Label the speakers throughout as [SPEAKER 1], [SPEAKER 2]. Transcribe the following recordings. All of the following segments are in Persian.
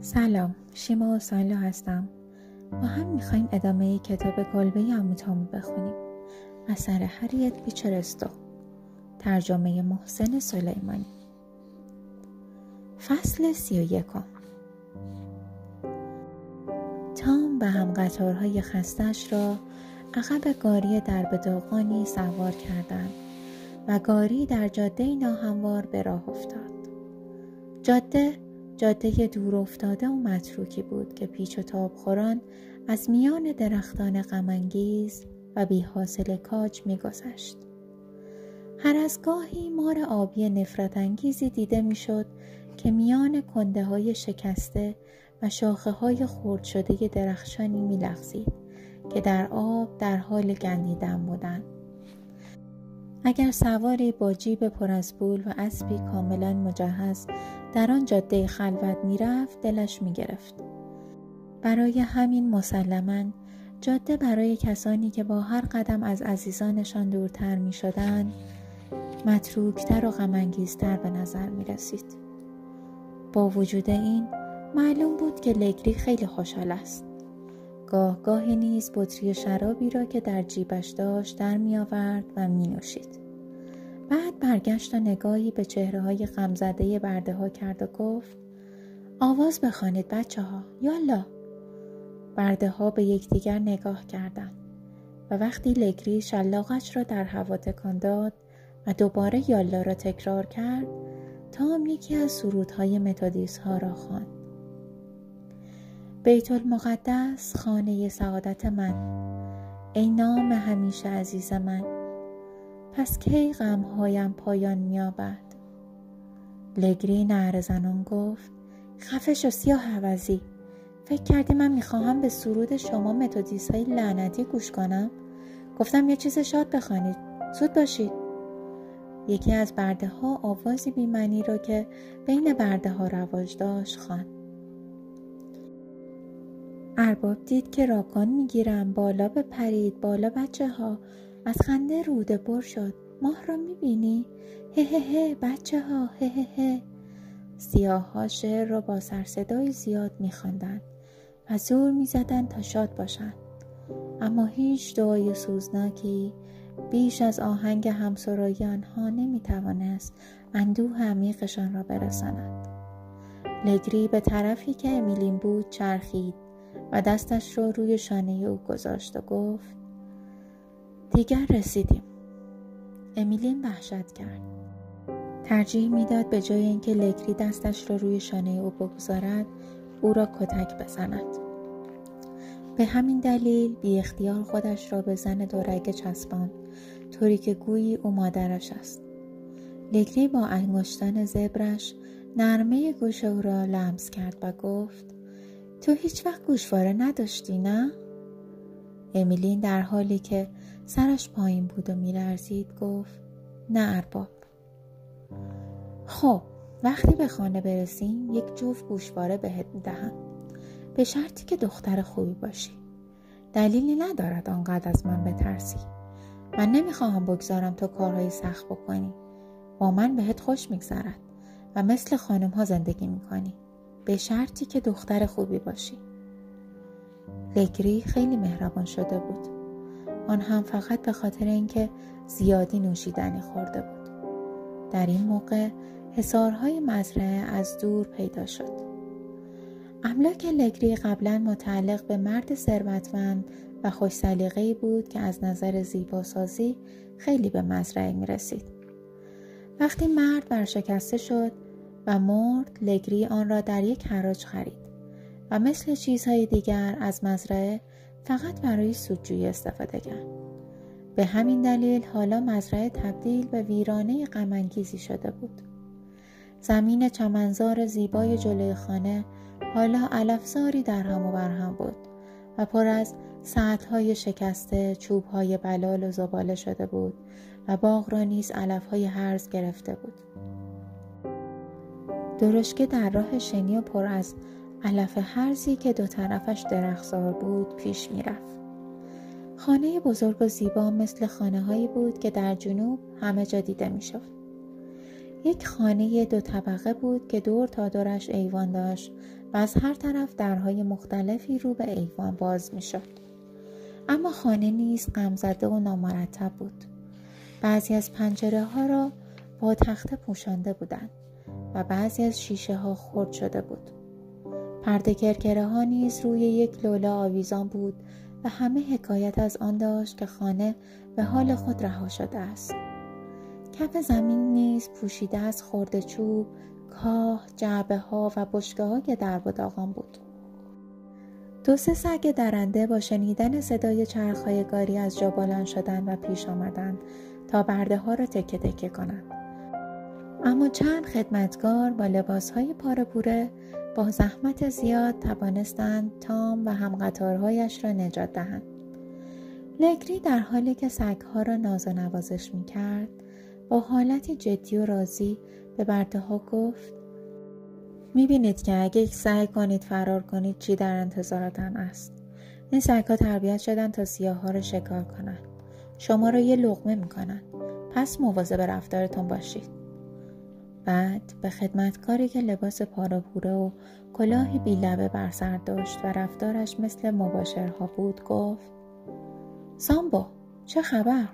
[SPEAKER 1] سلام شیما و سالا هستم. با هم می‌خوایم ادامه کتاب کلبه اموتامو بخونیم. اثر هریت پیچرستو ترجمه محسن سلیمانی. فصل سی و یکم. تام به هم قطارهای خستش را عقب گاری در داغانی سوار کردند. و گاری در جاده ناهموار به راه افتاد جاده جاده دور افتاده و متروکی بود که پیچ و تاب خوران از میان درختان غمانگیز و بی حاصل کاج میگذشت. هر از گاهی مار آبی نفرت انگیزی دیده می‌شد که میان کنده های شکسته و شاخه های خورد شده درخشانی میلغزید که در آب در حال گندیدن بودند. اگر سواری با جیب پر از بول و اسبی کاملا مجهز در آن جاده خلوت می‌رفت دلش می‌گرفت برای همین مسلما جاده برای کسانی که با هر قدم از عزیزانشان دورتر می شدن متروکتر و غمانگیزتر به نظر می رسید. با وجود این معلوم بود که لگری خیلی خوشحال است. گاه گاهی نیز بطری شرابی را که در جیبش داشت در می آورد و می نوشید. بعد برگشت و نگاهی به چهره های غمزده برده ها کرد و گفت آواز بخوانید بچه ها یالا برده ها به یکدیگر نگاه کردند و وقتی لگری شلاقش را در هوا تکان داد و دوباره یالا را تکرار کرد تام یکی از سرودهای متادیس ها را خواند بیت المقدس خانه سعادت من. ای نام همیشه عزیز من. پس کی غمهایم پایان میابد لگری نهر زنان گفت خفش و سیاه حوضی فکر کردی من می‌خواهم به سرود شما متودیس های لعنتی گوش کنم؟ گفتم یه چیز شاد بخوانید. زود باشید. یکی از برده ها آوازی بیمنی را که بین برده ها رواج داشت خواند. ارباب دید که راکان می‌گیرم بالا بپرید بالا بچه ها از خنده روده پر شد. ماه را می‌بینی؟ هه هه هه بچه ها هه هه هه. سیاه ها شعر را با سرصدای زیاد میخواندند و زور می‌زدند تا شاد باشند اما هیچ دعای سوزناکی بیش از آهنگ همسرایی آنها نمی‌توانست اندوه عمیقشان را برساند. لگری به طرفی که امیلین بود چرخید. و دستش را روی شانه او گذاشت و گفت دیگر رسیدیم. امیلین وحشت کرد. ترجیح می‌داد به جای اینکه لگری دستش را روی شانه او بگذارد او را کتک بزند. به همین دلیل بی اختیار خودش را به زن دورگه چسباند طوری که گویی او مادرش است. لگری با انگشتان زبرش نرمه گوش او را لمس کرد و گفت تو هیچ وقت گوشواره نداشتی نه؟ امیلین در حالی که سرش پایین بود و میلرزید گفت نه ارباب. خب وقتی به خانه برسیم یک جفت گوشواره بهت می‌دهم. به شرطی که دختر خوبی باشی. دلیلی ندارد آنقدر از من بترسی. من نمی‌خواهم بگذارم تو کارهای سخت بکنی. با من بهت خوش میگذرد و مثل خانم ها زندگی می‌کنی. به شرطی که دختر خوبی باشی. لگری خیلی مهربان شده بود. آن هم فقط به خاطر اینکه زیادی نوشیدنی خورده بود. در این موقع حسارهای مزرعه از دور پیدا شد. املاک لگری قبلا متعلق به مرد ثروتمند و خوش بود که از نظر زیباسازی خیلی به مزرعه می رسید. وقتی مرد برشکسته شد و مرد لگری آن را در یک حراج خرید و مثل چیزهای دیگر از مزرعه فقط برای سودجویی استفاده کرد. به همین دلیل حالا مزرعه تبدیل به ویرانه غمانگیزی شده بود. زمین چمنزار زیبای جلوی خانه حالا علفزاری در هم و بر هم بود و پر از سطلهای شکسته چوبهای بلال و زباله شده بود و باغ را نیز علفهای هرز گرفته بود. درشکه در راه شنی و پر از علف هرزی که دو طرفش درخزار بود پیش می‌رفت. خانه بزرگ و زیبا مثل خانه هایی بود که در جنوب همه جا دیده می شود. یک خانه دو طبقه بود که دور تا دورش ایوان داشت و از هر طرف درهای مختلفی رو به ایوان باز می شد. اما خانه نیز غمزده و نامرتب بود. بعضی از پنجره ها را با تخته پوشانده بودند و بعضی از شیشه ها خرد شده بود. پرده کرکره ها نیز روی یک لوله آویزان بود و همه حکایت از آن داشت که خانه به حال خود رها شده است. کف زمین نیز پوشیده از خورده چوب، کاه، جعبه ها و بشکه های درب و داغان بود. دو سه سگ درنده با شنیدن صدای چرخهای گاری از جا بلند شدند و پیش آمدند تا برده ها را تکه تکه کنند. اما چند خدمتگار با لباس های پاره پوره با زحمت زیاد توانستند تام و همقطارهایش را نجات دهند. لگری در حالی که سگها را ناز و نوازش می کرد با حالتی جدی و راضی به برده ها گفت می بینید که اگه سعی کنید فرار کنید چی در انتظارتان است. این سگها تربیت شدن تا سیاه ها را شکار کنند. شما را یه لغمه می کنند. پس مواظب رفتارتون باشید. بعد به خدمتکاری که لباس پاراپوره و کلاهی بیلبه بر سر داشت و رفتارش مثل مباشرها بود گفت سامبو چه خبر؟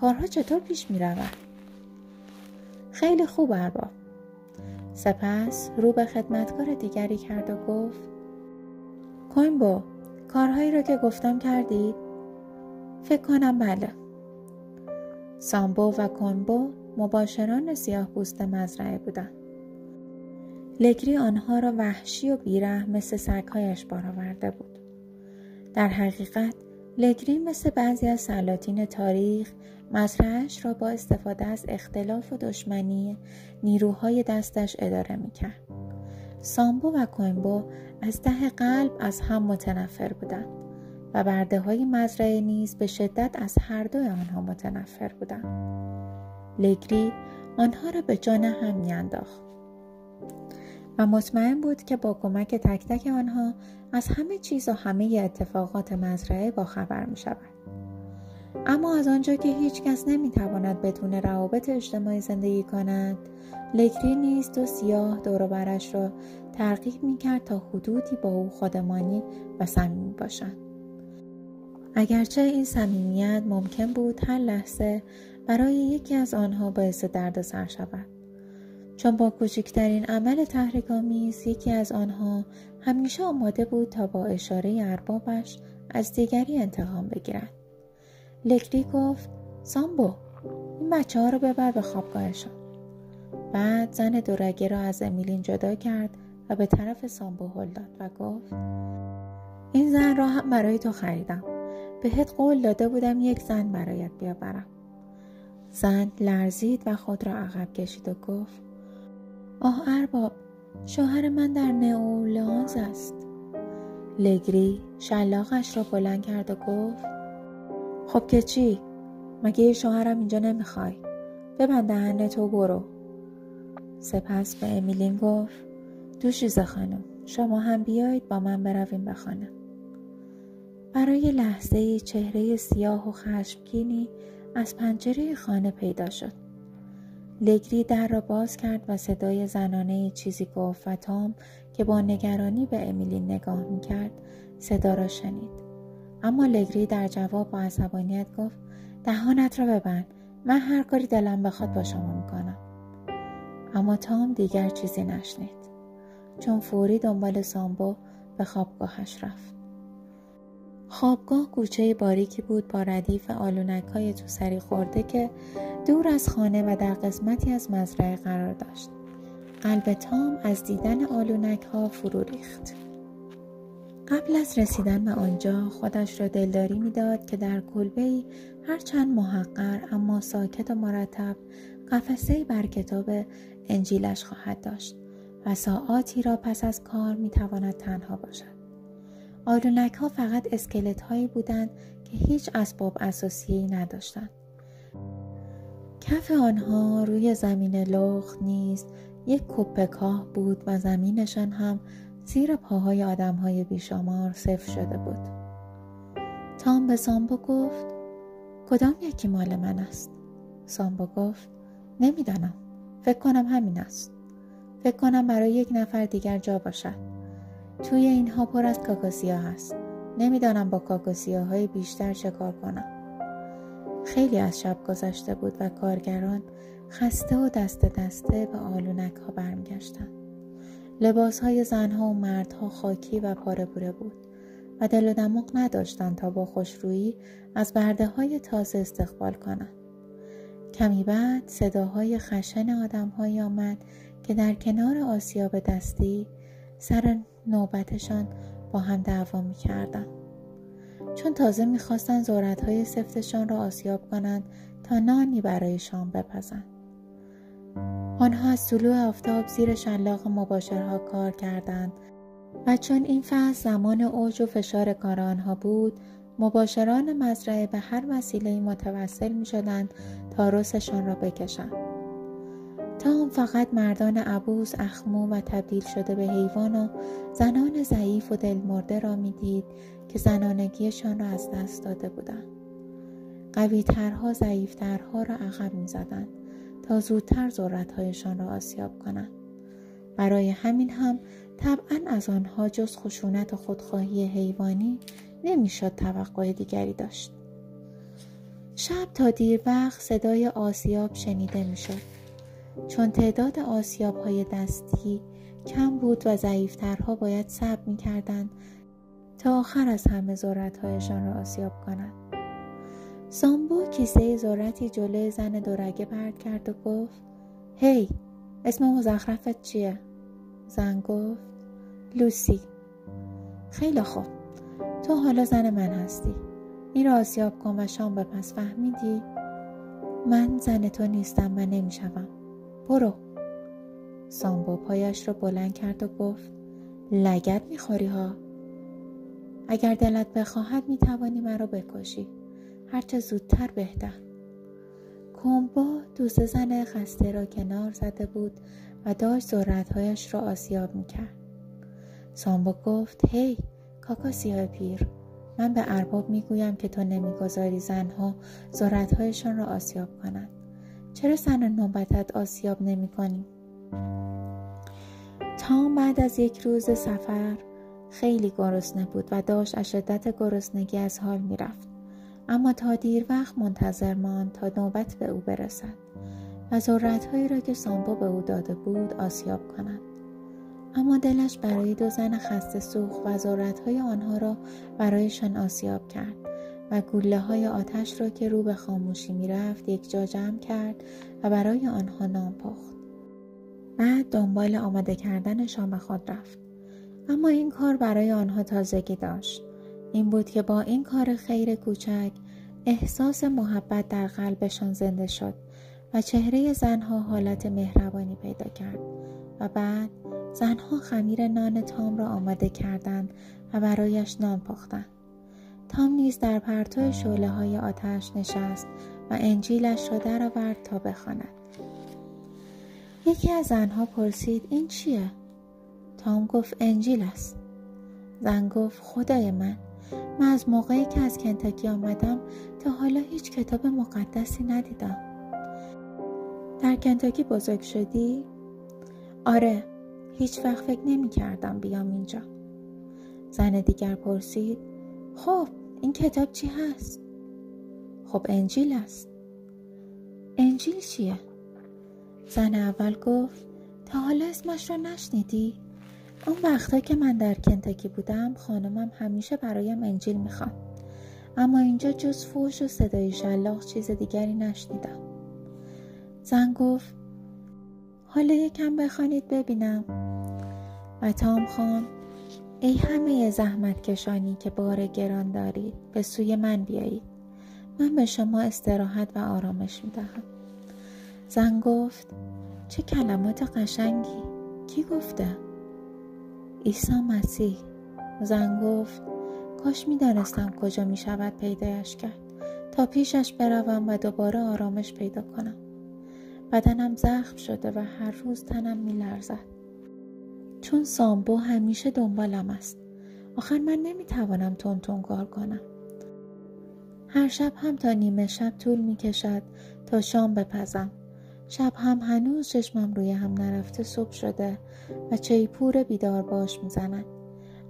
[SPEAKER 1] کارها چطور پیش می رود؟ خیلی خوب ارباب سپس رو به خدمتکار دیگری کرد و گفت کویمبو کارهایی را که گفتم کردی؟ فکر کنم بله سامبو و کویمبو مباشران سیاه پوست مزرعه بودند. لگری آنها را وحشی و بیره مثل سگهایش بارآورده بود. در حقیقت لگری مثل بعضی از سلاطین تاریخ مزرعهش را با استفاده از اختلاف و دشمنی نیروهای دستش اداره می‌کرد. سامبو و کویمبو از ده قلب از هم متنفر بودند و برده های مزرعه نیز به شدت از هر دوی آنها متنفر بودند. لگری آنها را به جان هم میانداخت و مطمئن بود که با کمک تک تک آنها از همه چیز و همه اتفاقات مزرعه با خبر می شود. اما از آنجا که هیچ کس نمی تواند بدون روابط اجتماعی زندگی کند لگری نیز دو سیاه دوروبرش را ترقیق می کرد تا حدودی با او خودمانی و صمیمی باشند اگرچه این صمیمیت ممکن بود هر لحظه برای یکی از آنها باعث سر شود. چون با کوچکترین عمل تحریکآمیز یکی از آنها همیشه آماده بود تا با اشاره اربابش از دیگری انتقام بگیرد. لکری گفت سامبو این بچه ها رو ببر به خوابگاهشان. بعد زن دورگه را از امیلین جدا کرد و به طرف سامبو هل داد و گفت این زن را هم برای تو خریدم. بهت قول داده بودم یک زن برایت بیاورم. زن لرزید و خود را عقب کشید و گفت آه ارباب شوهر من در نئولانز است لگری شلاقش را بلند کرد و گفت خب که چی؟ مگه شوهرم اینجا نمی‌خوای؟ ببند دهن تو برو سپس به امیلین گفت دوشیزه خانم شما هم بیایید با من برویم به خانه برای لحظه چهره سیاه و خشمگینی از پنجره خانه پیدا شد. لگری در را باز کرد و صدای زنانه چیزی گفت و تام که با نگرانی به امیلی نگاه می کرد صدا را شنید. اما لگری در جواب با عصبانیت گفت دهانت را ببند من هر کاری دلم بخواد با شما می‌کنم. اما تام دیگر چیزی نشنید چون فوری دنبال سامبو به خوابگاهش رفت. خوابگاه گوچه باریکی بود با ردیف آلونک های تو سری خورده که دور از خانه و در قسمتی از مزرعه قرار داشت. قلب تام از دیدن آلونک ها فرو ریخت. قبل از رسیدن به آنجا خودش را دلداری می‌داد که در کلبه هرچند محقر اما ساکت و مرتب قفسه بر کتاب انجیلش خواهد داشت و ساعاتی را پس از کار می‌تواند تنها باشد. آلونک ها فقط اسکلت هایی بودند که هیچ اسباب اساسی نداشتند. کف آنها روی زمین لخت نیز یک کپکاه بود و زمینشان هم زیر پاهای آدم های بیشمار صفر شده بود. تام به سامبو گفت کدام یکی مال من است؟ سامبو گفت نمی‌دانم فکر کنم همین است فکر کنم برای یک نفر دیگر جا باشد توی اینها پر از کاکاسیا هست. نمی‌دانم با کاکاسیا های بیشتر چه کار کنم. خیلی از شب گذشته بود و کارگران خسته و دست دسته به آلونک ها برمیگشتند لباس های زنها و مردها خاکی و پاره بوره بود و دل و دماغ نداشتند تا با خوشرویی از برده های تازه استقبال کنند. کمی بعد صداهای خشن آدمهایی آمد که در کنار آسیاب دستی سر نوبتشان با هم دعوا می کردن. چون تازه می‌خواستند های سفتشان را آسیاب کنند تا نانی برای شام بپزند. آنها از طلوع آفتاب زیر شلاق مباشرها کار کردند و چون این فصل زمان اوج و فشار کار آنها بود مباشران مزرعه به هر وسیله متوسل می شدند تا رسشان را بکشند. تام فقط مردان عبوس اخمو و تبدیل شده به حیوان و زنان ضعیف و دلمرده را می‌دید که زنانگیشان را از دست داده بودند. قویترها ضعیفترها را عقب می‌زدند تا زودتر ذرتهایشان را آسیاب کنند. برای همین هم طبعا از آنها جز خشونت و خودخواهی حیوانی نمی‌شد توقع دیگری داشت. شب تا دیر وقت صدای آسیاب شنیده می‌شد. چون تعداد آسیاب های دستی کم بود و ضعیفترها باید صبر می کردن تا آخر از همه هایشان را آسیاب کنند. سامبو کیسه ذرتی جلوی زن دورگه پرد کرد و گفت هی اسم مزخرفت چیه؟ زن گفت لوسی خیلی خوب تو حالا زن من هستی این را آسیاب کن و شام بپس فهمیدی؟ من زن تو نیستم و نمی‌شوم برو. سامبو پایش را بلند کرد و گفت لگت می‌خوری ها. اگر دلت بخواهد می‌توانی مرا بکشی. هرچه زودتر بهتر. کومبا دوست زن خسته را کنار زده بود و داشت ذرتهایش را آسیاب می‌کرد. سامبو گفت هی کاکا سیاه پیر من به ارباب می‌گویم که تو نمی‌گذاری زنها ذرتهایشان را آسیاب کنند. چرا سن نوبتت آسیاب نمی کنی؟ تام بعد از یک روز سفر خیلی گرسنه بود و داشت از شدت گرسنگی از حال می‌رفت اما تا دیر وقت منتظر ماند تا نوبت به او برسد و ذرتهایی را که سامبو به او داده بود آسیاب کند. اما دلش برای دو زن خسته سوخ و ذرتهای آنها را برایشان آسیاب کرد. و گله های آتش را که رو به خاموشی می رفت یک جا جمع کرد و برای آنها نام پخت. بعد دنبال آماده کردن شام خود رفت. اما این کار برای آنها تازگی داشت. این بود که با این کار خیر کوچک احساس محبت در قلبشان زنده شد و چهره زنها حالت مهربانی پیدا کرد و بعد زنها خمیر نان تام را آماده کردند و برایش نان پختند. تام نیز در پرتو شعله های آتش نشست و انجیلش را درآورد تا بخواند. یکی از زنها پرسید این چیه؟ تام گفت انجیل است. زن گفت خدای من من از موقعی که از کنتاکی آمدم تا حالا هیچ کتاب مقدسی ندیدم. در کنتاکی بزرگ شدی؟ آره هیچ وقت فکر نمی کردم بیام اینجا. زن دیگر پرسید خب این کتاب چی هست؟ خب انجیل است انجیل چیه؟ زن اول گفت تا حالا اسمش رو نشنیدی؟ اون وقتا که من در کنتاکی بودم خانمم همیشه برایم انجیل می‌خواد اما اینجا جز فوش و صدای شلاق چیز دیگری نشنیدم زن گفت حالا یکم بخوانید ببینم و تام خان ای همه زحمت کشانی که بار گران دارید به سوی من بیایید. من به شما استراحت و آرامش می‌دهم. زن گفت چه کلمات قشنگی. کی گفته؟ عیسی مسیح. زن گفت کاش می‌دانستم کجا می شود پیدایش کرد. تا پیشش بروم و دوباره آرامش پیدا کنم. بدنم زخم شده و هر روز تنم می لرزد چون سامبو همیشه دنبالم است. آخر من نمی‌توانم تون تون کار کنم. هر شب هم تا نیمه شب طول می کشد تا شام بپزم. شب هم هنوز چشمم روی هم نرفته صبح شده و چیپور بیدار باش می‌زنن.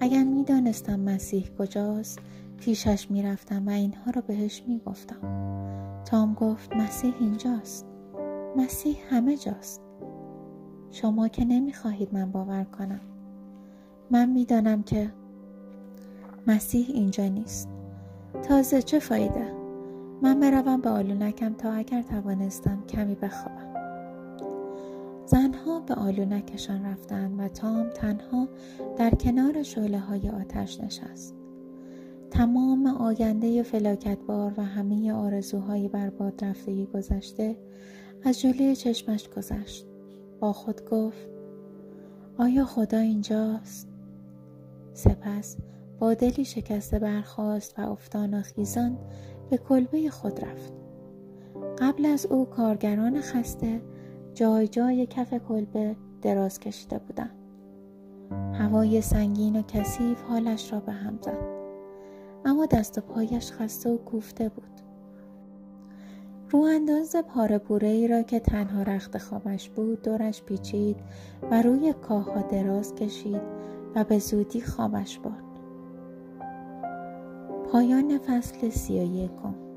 [SPEAKER 1] اگر می‌دانستم مسیح کجاست پیشش می‌رفتم و اینها را بهش می‌گفتم. تام گفت مسیح اینجاست. مسیح همه جاست. شما که نمی‌خواهید من باور کنم. من می‌دانم که مسیح اینجا نیست. تازه چه فایده؟ من بروم به آلونکم تا اگر توانستم کمی بخوابم. زنها به آلونکشان رفتند و تام تنها در کنار شعله های آتش نشست. تمام آینده فلاکتبار و همه آرزوهای برباد رفتگی گذشته از جلوی چشمش گذشت. با خود گفت آیا خدا اینجاست؟ سپس با دلی شکسته برخواست و افتان و خیزان به کلبه خود رفت. قبل از او کارگران خسته جای جای کف کلبه دراز کشیده بودند. هوای سنگین و کثیف حالش را به هم زد. اما دست و پایش خسته و کوفته بود. رو انداز پاره ای را که تنها رخت خوابش بود دورش پیچید و روی کاها دراز کشید و به زودی خوابش برد پایان فصل سی و یکم.